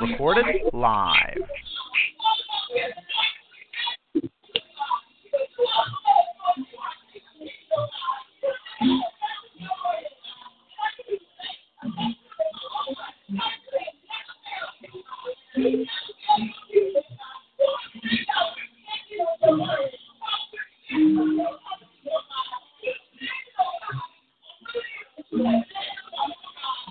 Recorded live.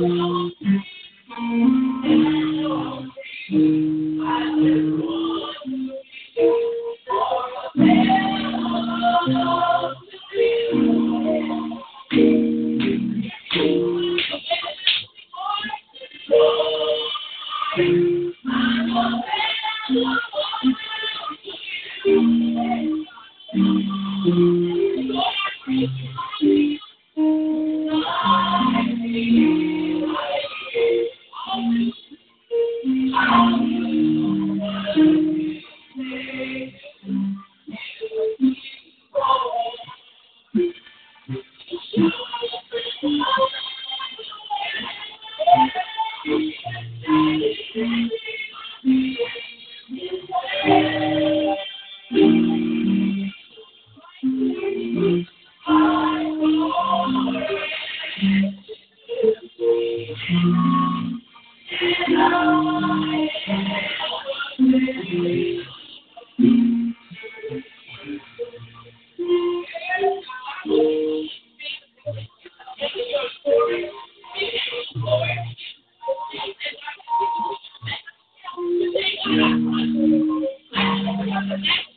Thank you. Mm-hmm.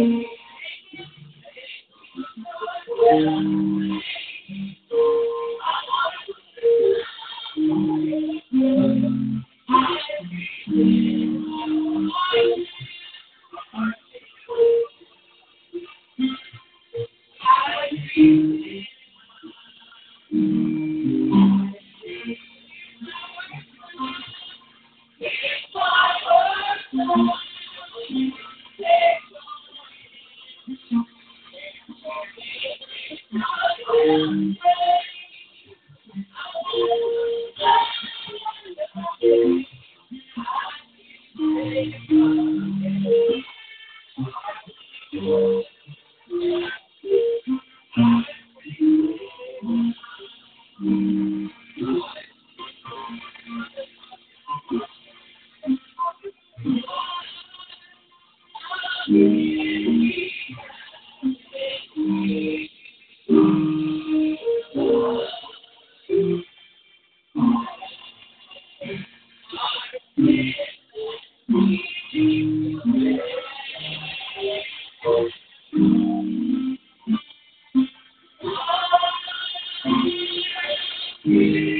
Amen. Sí.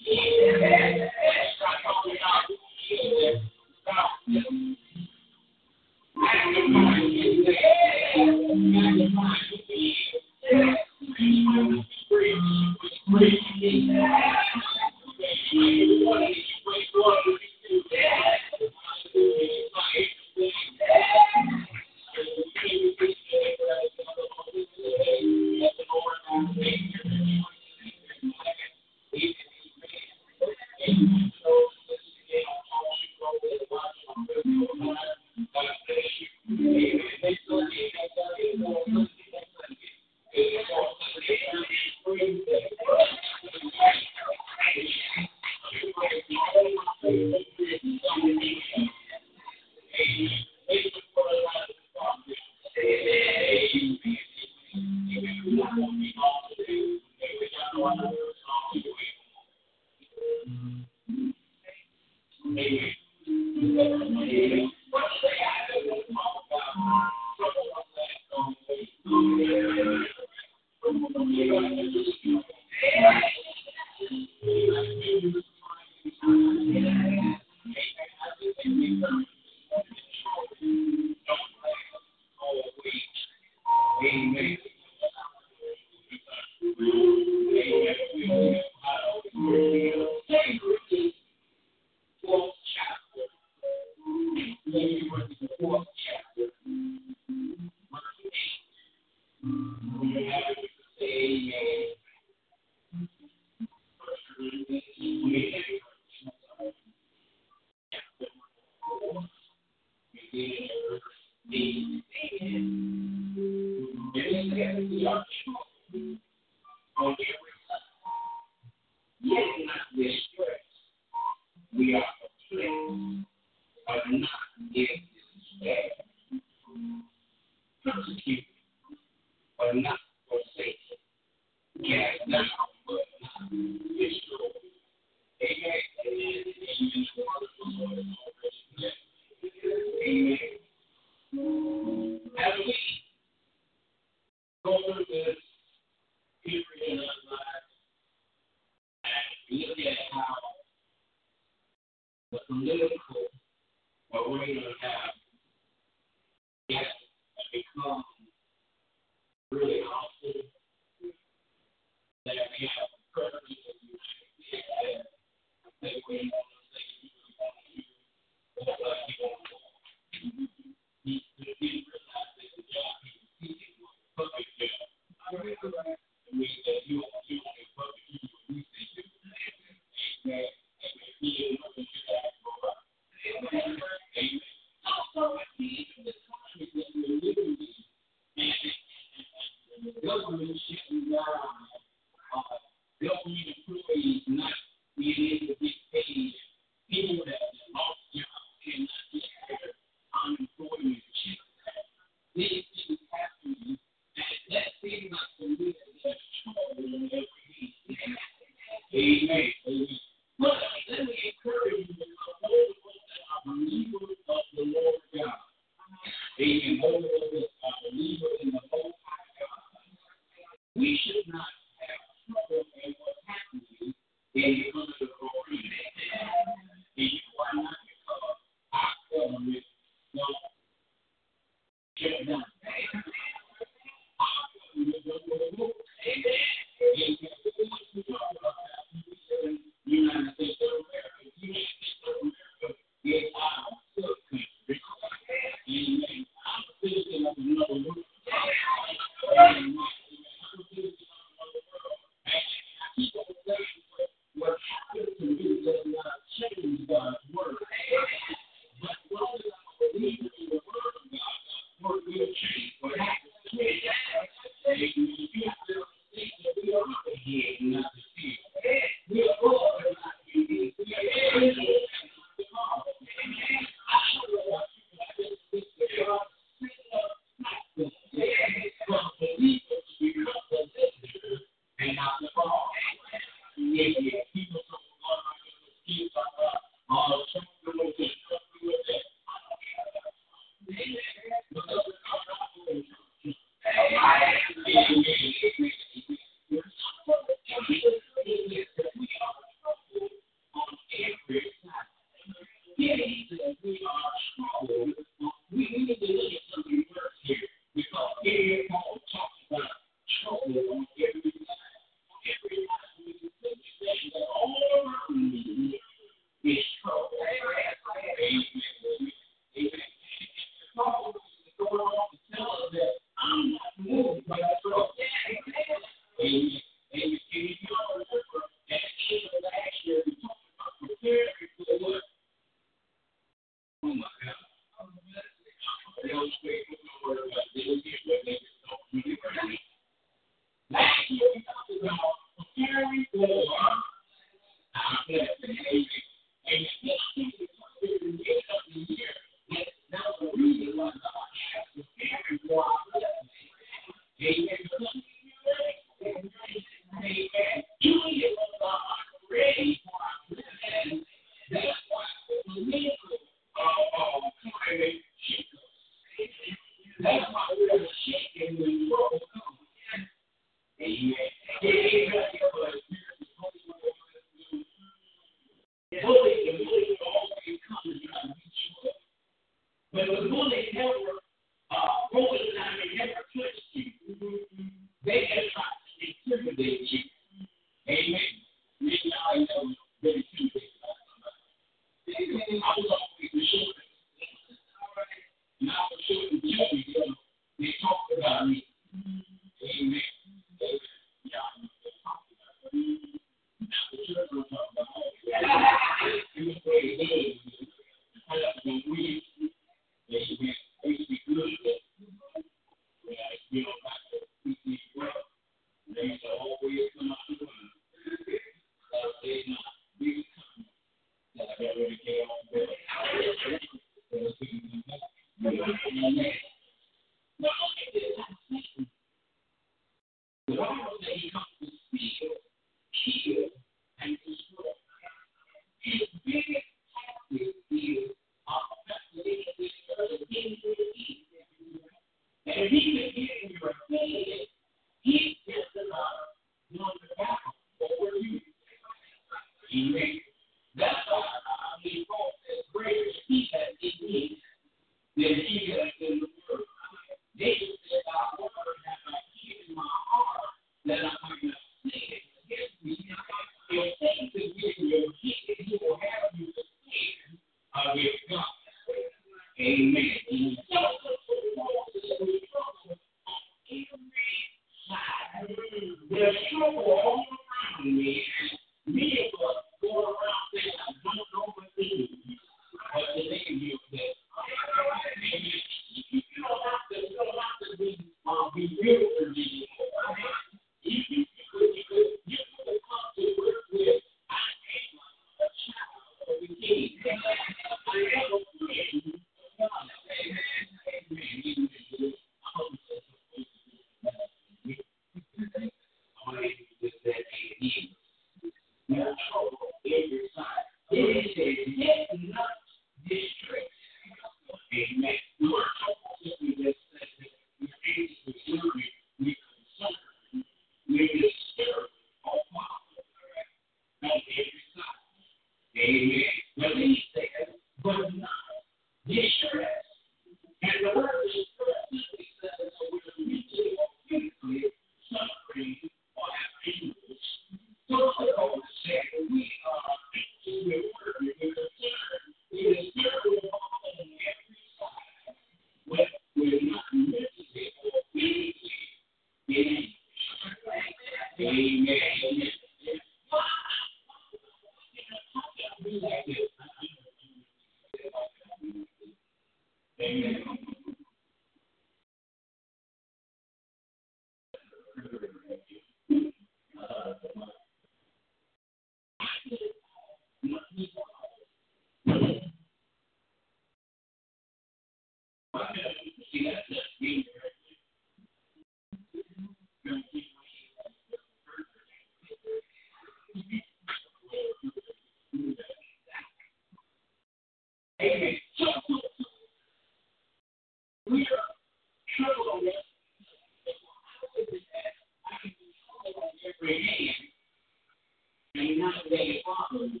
may I.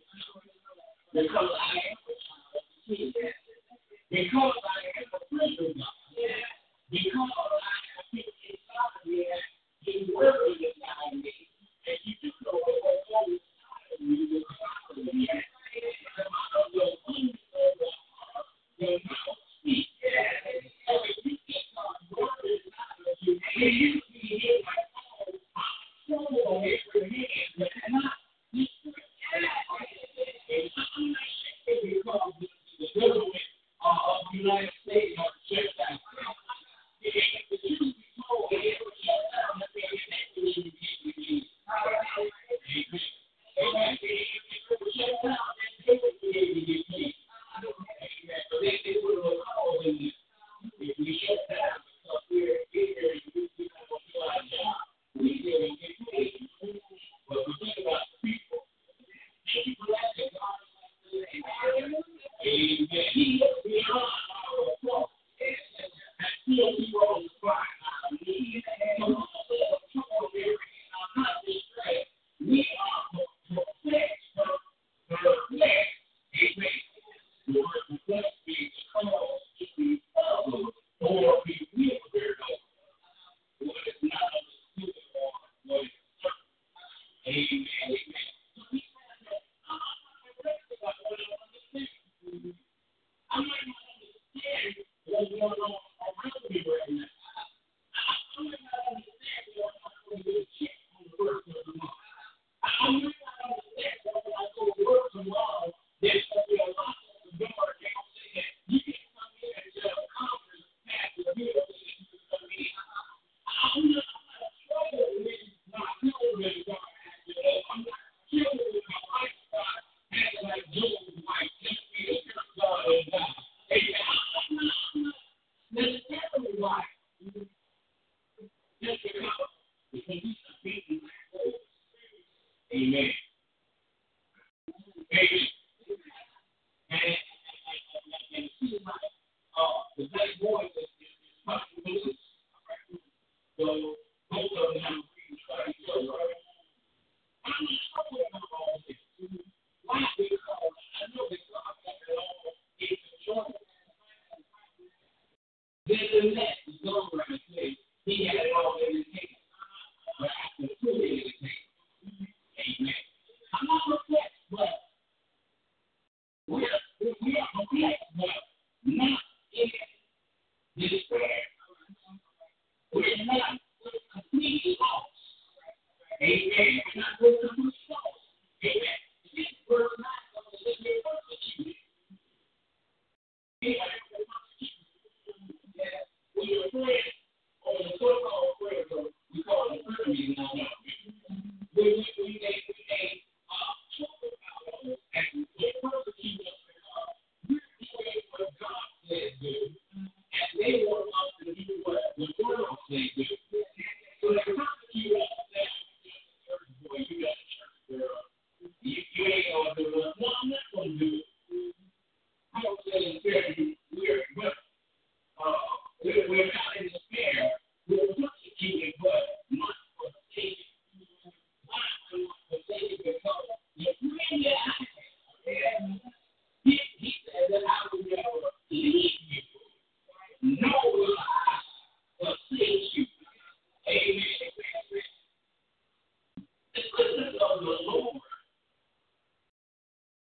Because I am a prison Because I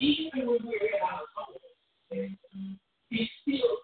Amen. You have to come to the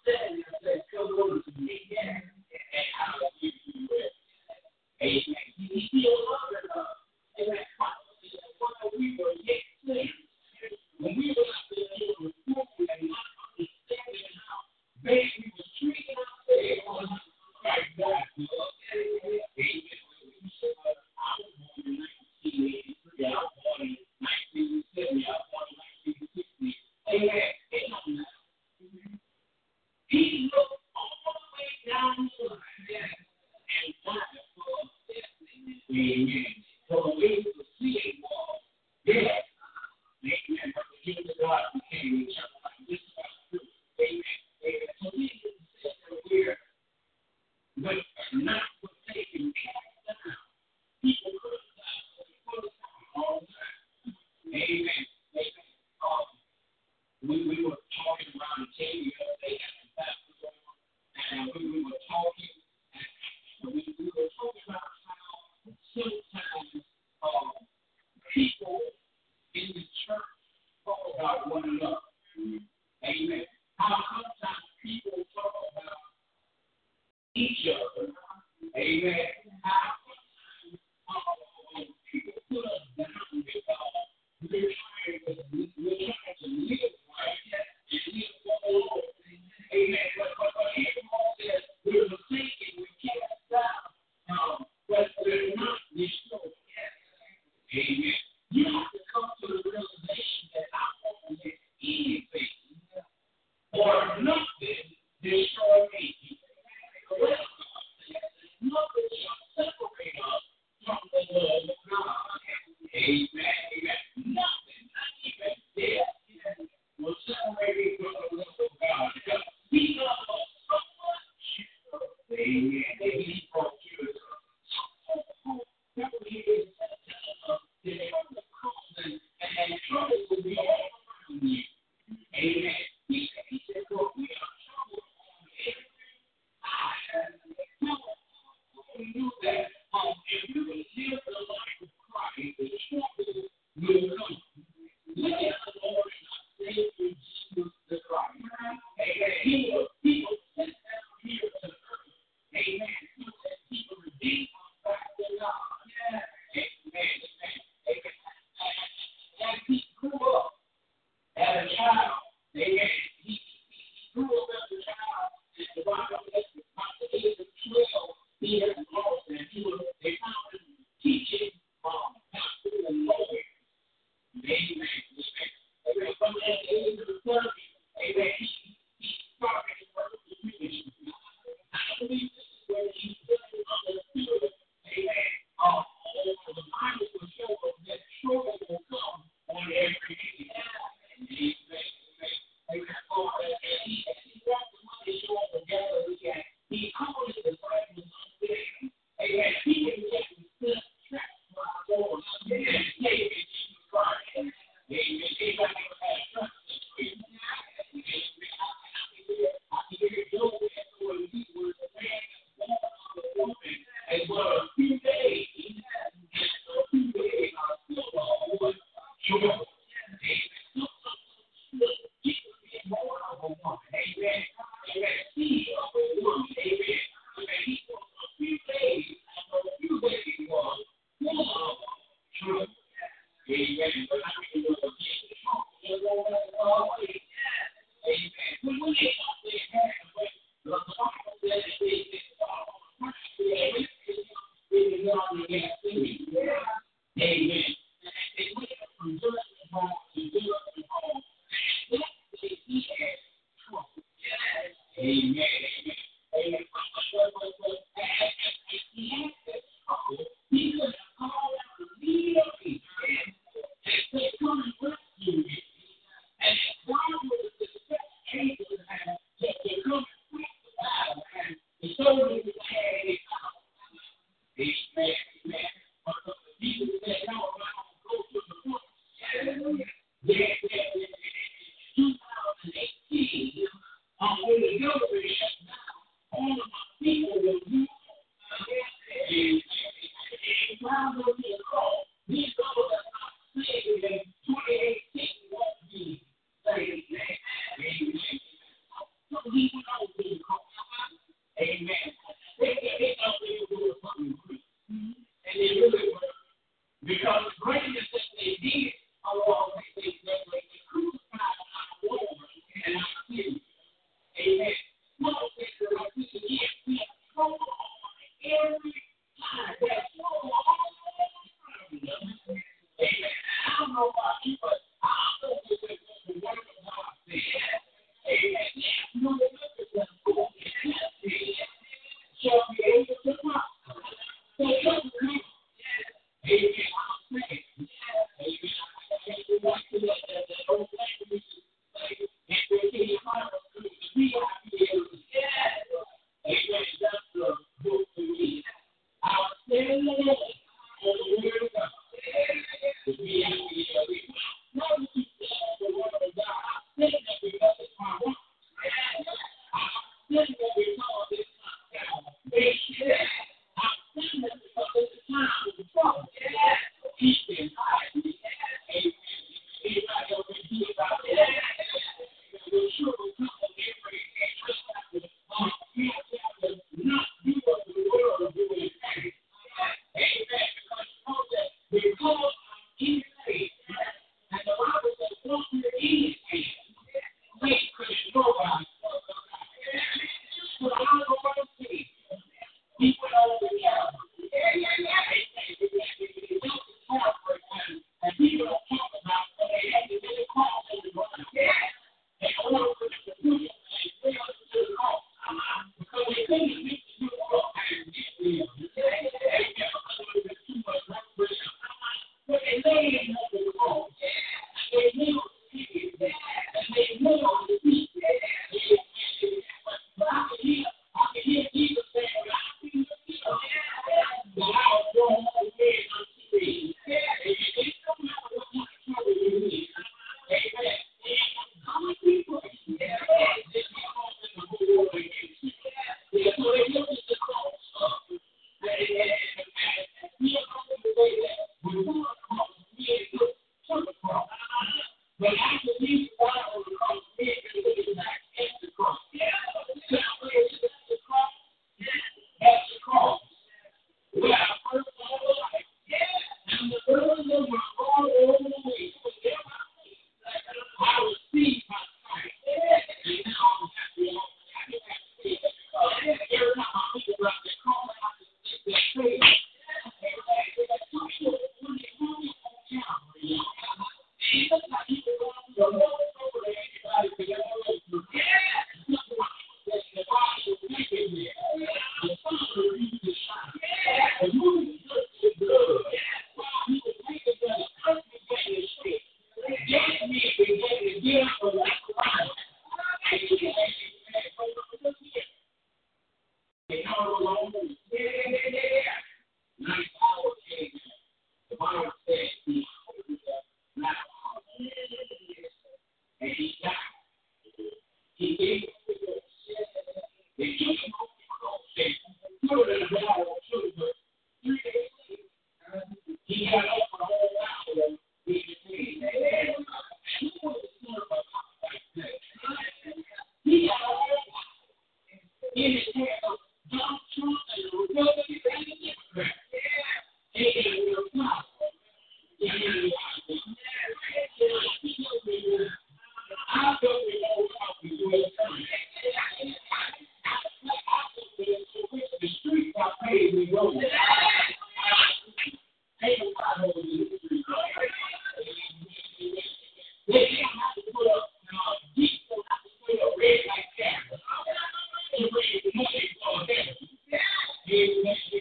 realization that I Amen. Hallelujah.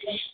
Jesus.